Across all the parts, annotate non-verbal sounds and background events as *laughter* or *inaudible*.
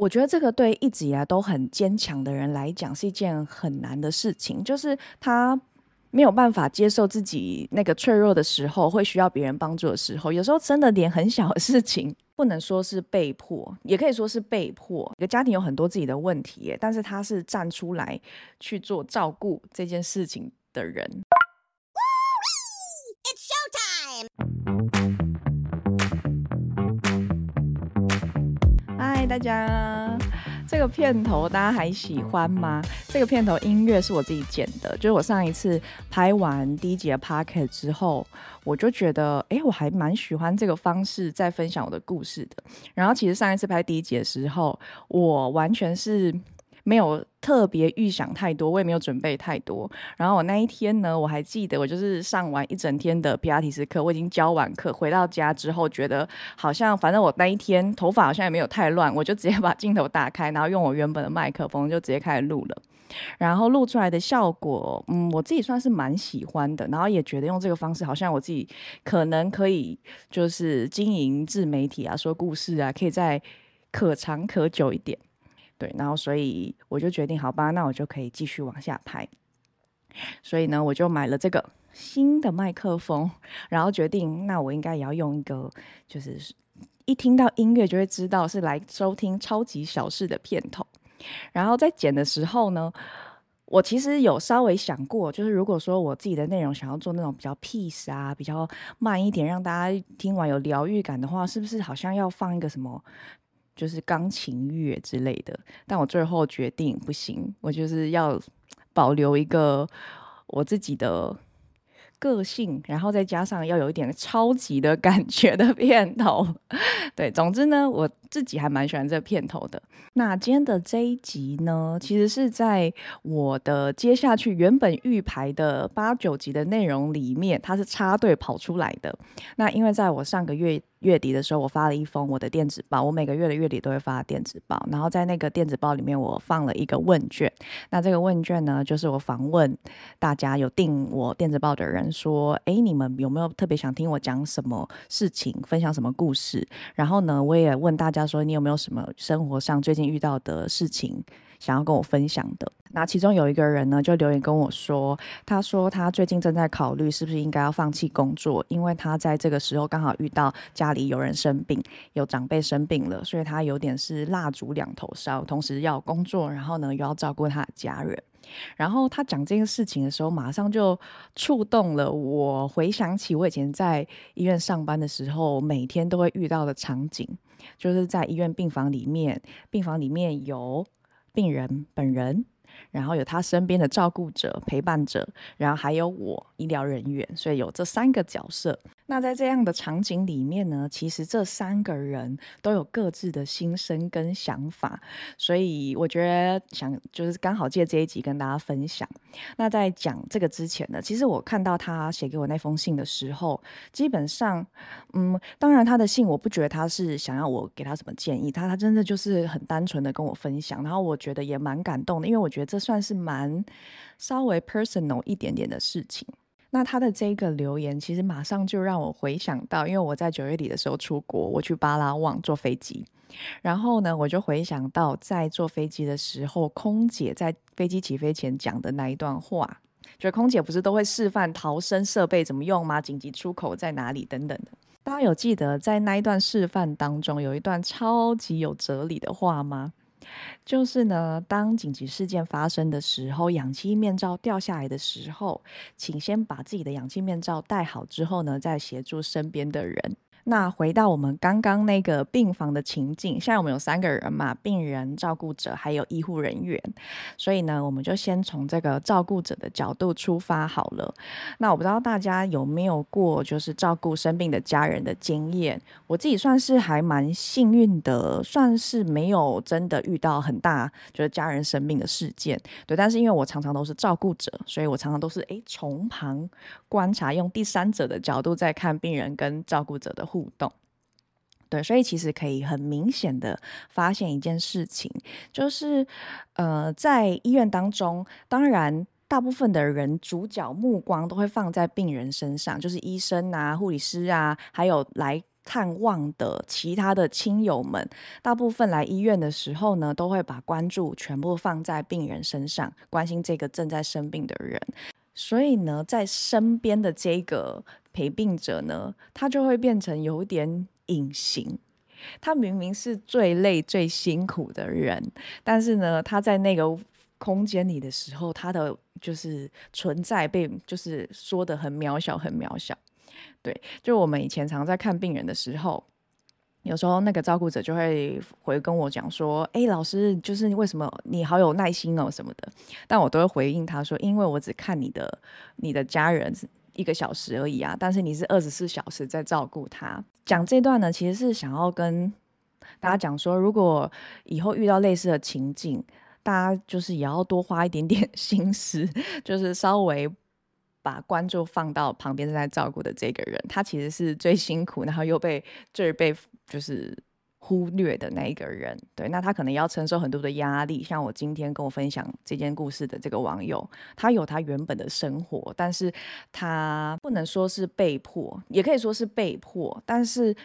我觉得这个对一直以来都很坚强的人来讲是一件很难的事情，就是他没有办法接受自己那个脆弱的时候，会需要别人帮助的时候，有时候真的连很小的事情，不能说是被迫，也可以说是被迫。一个家庭有很多自己的问题，但是他是站出来去做照顾这件事情的人。大家，这个片头大家还喜欢吗？这个片头音乐是我自己剪的，就是我上一次拍完第一集的 p o c k e t 之后，我就觉得，哎，我还蛮喜欢这个方式在分享我的故事的。然后，其实上一次拍第一集的时候，我完全是。没有特别预想太多，我也没有准备太多。然后我那一天呢，我还记得，我就是上完一整天的皮亚提斯课，我已经教完课，回到家之后，觉得好像反正我那一天头发好像也没有太乱，我就直接 *laughs* 把镜头打开，然后用我原本的麦克风就直接开始录了。然后录出来的效果，嗯，我自己算是蛮喜欢的。然后也觉得用这个方式，好像我自己可能可以就是经营自媒体啊，说故事啊，可以再可长可久一点。对，然后所以我就决定，好吧，那我就可以继续往下拍。所以呢，我就买了这个新的麦克风，然后决定，那我应该也要用一个，就是一听到音乐就会知道是来收听超级小事的片头。然后在剪的时候呢，我其实有稍微想过，就是如果说我自己的内容想要做那种比较 peace 啊，比较慢一点，让大家听完有疗愈感的话，是不是好像要放一个什么？就是钢琴乐之类的，但我最后决定不行，我就是要保留一个我自己的个性，然后再加上要有一点超级的感觉的 *laughs* 片头。对，总之呢，我自己还蛮喜欢这个片头的。那今天的这一集呢，其实是在我的接下去原本预排的八九集的内容里面，它是插队跑出来的。那因为在我上个月。月底的时候，我发了一封我的电子报。我每个月的月底都会发电子报，然后在那个电子报里面，我放了一个问卷。那这个问卷呢，就是我访问大家有订我电子报的人，说：“哎，你们有没有特别想听我讲什么事情，分享什么故事？”然后呢，我也问大家他说：“你有没有什么生活上最近遇到的事情想要跟我分享的？”那其中有一个人呢，就留言跟我说，他说他最近正在考虑是不是应该要放弃工作，因为他在这个时候刚好遇到家里有人生病，有长辈生病了，所以他有点是蜡烛两头烧，同时要工作，然后呢又要照顾他的家人。然后他讲这件事情的时候，马上就触动了我，回想起我以前在医院上班的时候，每天都会遇到的场景，就是在医院病房里面，病房里面有病人本人。然后有他身边的照顾者、陪伴者，然后还有我医疗人员，所以有这三个角色。那在这样的场景里面呢，其实这三个人都有各自的心声跟想法，所以我觉得想就是刚好借这一集跟大家分享。那在讲这个之前呢，其实我看到他写给我那封信的时候，基本上，嗯，当然他的信我不觉得他是想要我给他什么建议，他他真的就是很单纯的跟我分享，然后我觉得也蛮感动的，因为我觉得这算是蛮稍微 personal 一点点的事情。那他的这个留言，其实马上就让我回想到，因为我在九月底的时候出国，我去巴拉望坐飞机，然后呢，我就回想到在坐飞机的时候，空姐在飞机起飞前讲的那一段话，就空姐不是都会示范逃生设备怎么用吗？紧急出口在哪里等等的。大家有记得在那一段示范当中，有一段超级有哲理的话吗？就是呢，当紧急事件发生的时候，氧气面罩掉下来的时候，请先把自己的氧气面罩戴好之后呢，再协助身边的人。那回到我们刚刚那个病房的情境，现在我们有三个人嘛，病人、照顾者还有医护人员，所以呢，我们就先从这个照顾者的角度出发好了。那我不知道大家有没有过就是照顾生病的家人的经验，我自己算是还蛮幸运的，算是没有真的遇到很大就是家人生病的事件。对，但是因为我常常都是照顾者，所以我常常都是诶从旁观察，用第三者的角度在看病人跟照顾者的。互动，对，所以其实可以很明显的发现一件事情，就是呃，在医院当中，当然大部分的人主角目光都会放在病人身上，就是医生啊、护理师啊，还有来探望的其他的亲友们，大部分来医院的时候呢，都会把关注全部放在病人身上，关心这个正在生病的人。所以呢，在身边的这个陪病者呢，他就会变成有点隐形。他明明是最累、最辛苦的人，但是呢，他在那个空间里的时候，他的就是存在被就是说的很渺小、很渺小。对，就我们以前常在看病人的时候，有时候那个照顾者就会回跟我讲说：“哎，老师，就是为什么你好有耐心哦什么的。”但我都会回应他说：“因为我只看你的你的家人一个小时而已啊，但是你是二十四小时在照顾他。”讲这段呢，其实是想要跟大家讲说，如果以后遇到类似的情境，大家就是也要多花一点点 *laughs* 心思，就是稍微。把关注放到旁边正在照顾的这个人，他其实是最辛苦，然后又被最被就是忽略的那一个人。对，那他可能要承受很多的压力。像我今天跟我分享这件故事的这个网友，他有他原本的生活，但是他不能说是被迫，也可以说是被迫，但是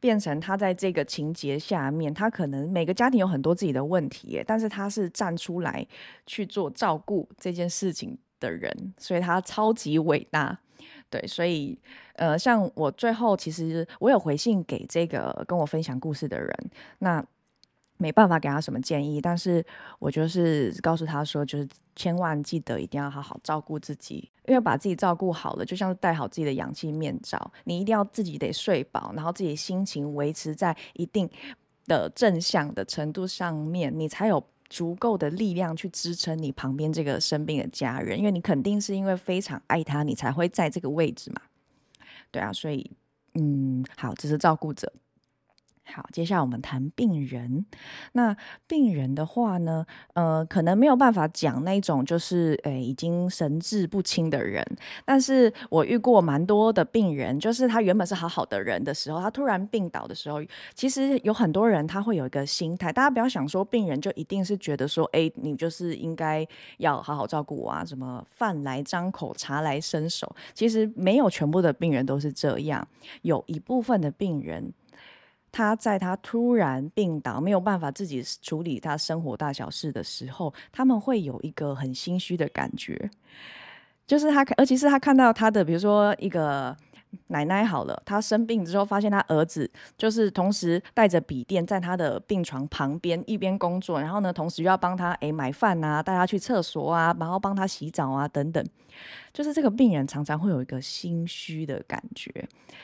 变成他在这个情节下面，他可能每个家庭有很多自己的问题，但是他是站出来去做照顾这件事情。的人，所以他超级伟大，对，所以呃，像我最后其实我有回信给这个跟我分享故事的人，那没办法给他什么建议，但是我就是告诉他说，就是千万记得一定要好好照顾自己，因为把自己照顾好了，就像是戴好自己的氧气面罩，你一定要自己得睡饱，然后自己心情维持在一定的正向的程度上面，你才有。足够的力量去支撑你旁边这个生病的家人，因为你肯定是因为非常爱他，你才会在这个位置嘛。对啊，所以，嗯，好，这是照顾者。好，接下来我们谈病人。那病人的话呢，呃，可能没有办法讲那种就是诶已经神志不清的人。但是我遇过蛮多的病人，就是他原本是好好的人的时候，他突然病倒的时候，其实有很多人他会有一个心态，大家不要想说病人就一定是觉得说，哎，你就是应该要好好照顾我啊，什么饭来张口，茶来伸手。其实没有全部的病人都是这样，有一部分的病人。他在他突然病倒，没有办法自己处理他生活大小事的时候，他们会有一个很心虚的感觉，就是他，而且是他看到他的，比如说一个奶奶好了，他生病之后，发现他儿子就是同时带着笔电在他的病床旁边一边工作，然后呢，同时又要帮他诶买饭啊，带他去厕所啊，然后帮他洗澡啊等等。就是这个病人常常会有一个心虚的感觉，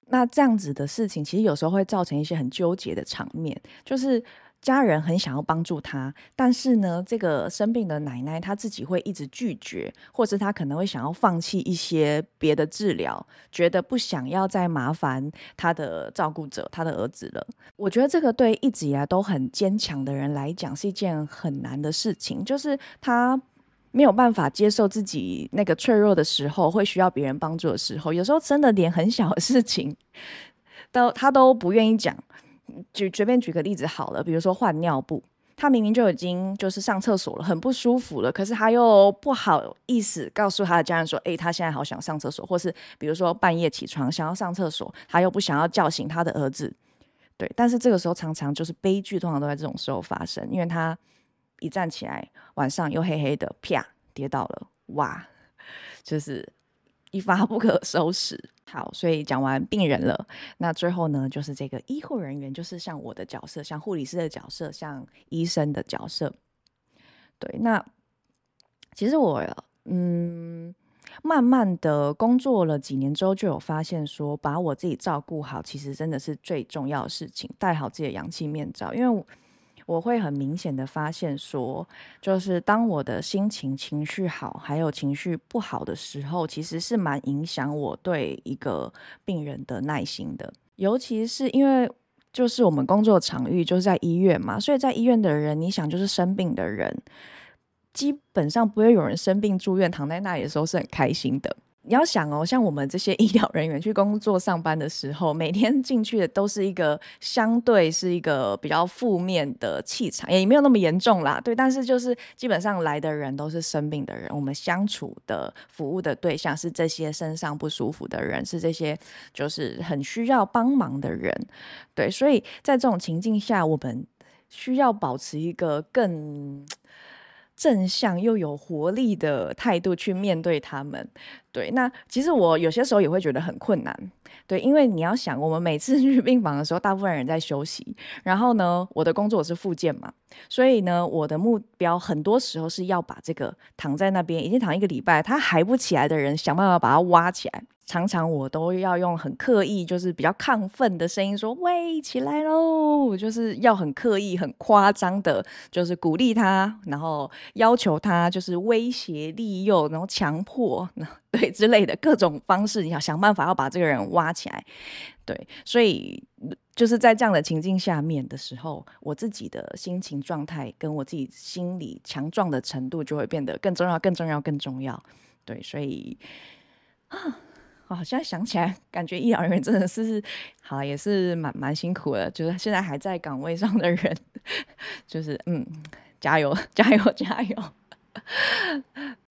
那这样子的事情其实有时候会造成一些很纠结的场面，就是家人很想要帮助他，但是呢，这个生病的奶奶她自己会一直拒绝，或是她可能会想要放弃一些别的治疗，觉得不想要再麻烦他的照顾者，他的儿子了。我觉得这个对一直以来都很坚强的人来讲是一件很难的事情，就是他。没有办法接受自己那个脆弱的时候，会需要别人帮助的时候，有时候真的连很小的事情都他都不愿意讲。举随便举个例子好了，比如说换尿布，他明明就已经就是上厕所了，很不舒服了，可是他又不好意思告诉他的家人说：“诶，他现在好想上厕所。”或是比如说半夜起床想要上厕所，他又不想要叫醒他的儿子。对，但是这个时候常常就是悲剧，通常都在这种时候发生，因为他。一站起来，晚上又黑黑的，啪，跌倒了，哇，就是一发不可收拾。好，所以讲完病人了，那最后呢，就是这个医护人员，就是像我的角色，像护理师的角色，像医生的角色。对，那其实我，嗯，慢慢的工作了几年之后，就有发现说，把我自己照顾好，其实真的是最重要的事情。戴好自己的氧气面罩，因为。我会很明显的发现，说就是当我的心情、情绪好，还有情绪不好的时候，其实是蛮影响我对一个病人的耐心的。尤其是因为就是我们工作场域就是在医院嘛，所以在医院的人，你想就是生病的人，基本上不会有人生病住院躺在那里的时候是很开心的。你要想哦，像我们这些 *laughs* 医疗人员去工作上班的时候，每天进去的都是一个相对是一个比较负面的气场，也没有那么严重啦。对，但是就是基本上来的人都是生病的人，我们相处的服务的对象是这些身上不舒服的人，是这些就是很需要帮忙的人。对，所以在这种情境下，我们需要保持一个更。正向又有活力的态度去面对他们，对。那其实我有些时候也会觉得很困难，对，因为你要想，我们每次 *laughs* 去病房的时候，大部分人在休息，然后呢，我的工作是复健嘛，所以呢，我的目标很多时候是要把这个躺在那边已经躺一个礼拜，他还不起来的人，想办法把他挖起来。常常我都要用很刻意，就是比较亢奋的声音说：“喂，起来喽！”就是要很刻意、很夸张的，就是鼓励他，然后要求他，就是威胁、利诱，然后强迫，对之类的各种方式，你要想办法要把这个人挖起来。对，所以就是在这样的情境下面的时候，我自己的心情状态跟我自己心理强壮的程度就会变得更重要、更重要、更重要。对，所以啊。哦，现在想起来，感觉医疗人员真的是好，也是蛮蛮辛苦的。就是现在还在岗位上的人，*laughs* 就是嗯，加油，*laughs* 加油，*laughs* 加油！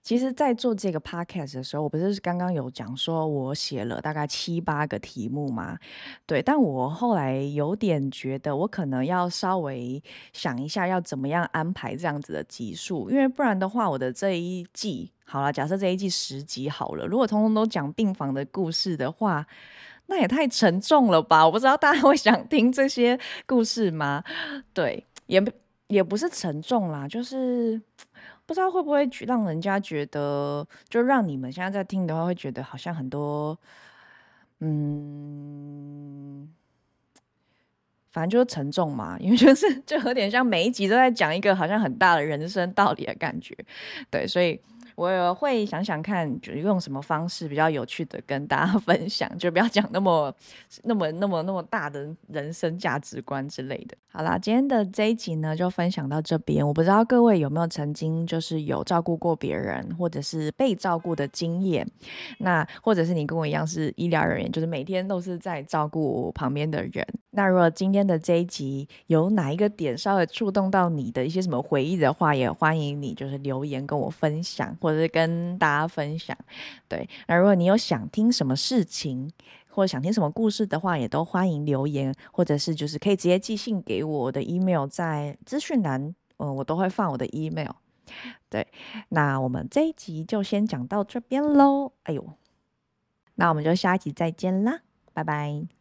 其实，在做这个 podcast 的时候，我不是刚刚有讲说，我写了大概七八个题目嘛？对，但我后来有点觉得，我可能要稍微想一下，要怎么样安排这样子的集数，因为不然的话，我的这一季。好了，假设这一季十集好了，如果通通都讲病房的故事的话，那也太沉重了吧？我不知道大家会想听这些故事吗？对，也也不是沉重啦，就是不知道会不会让人家觉得，就让你们现在在听的话，会觉得好像很多，嗯，反正就是沉重嘛，因为就是就有点像每一集都在讲一个好像很大的人生道理的感觉，对，所以。我会想想看，就用什么方式比较有趣的跟大家 *laughs* 分享，就不要讲那么、那么、那么、那么大的人生价值观之类的。好啦，今天的这一集呢，就分享到这边。我不知道各位有没有曾经就是有照顾过别人，或者是被照顾的经验，那或者是你跟我一样是医疗人员，就是每天都是在照顾旁边的人。那如果今天的这一集有哪一个点稍微触动到你的一些什么回忆的话，也欢迎你就是留言跟我分享，或者是跟大家分享。对，那如果你有想听什么事情，或者想听什么故事的话，也都欢迎留言，或者是就是可以直接寄信给我的 email，在资讯栏，嗯，我都会放我的 email。对，那我们这一集就先讲到这边喽。哎呦，那我们就下一集再见啦，拜拜。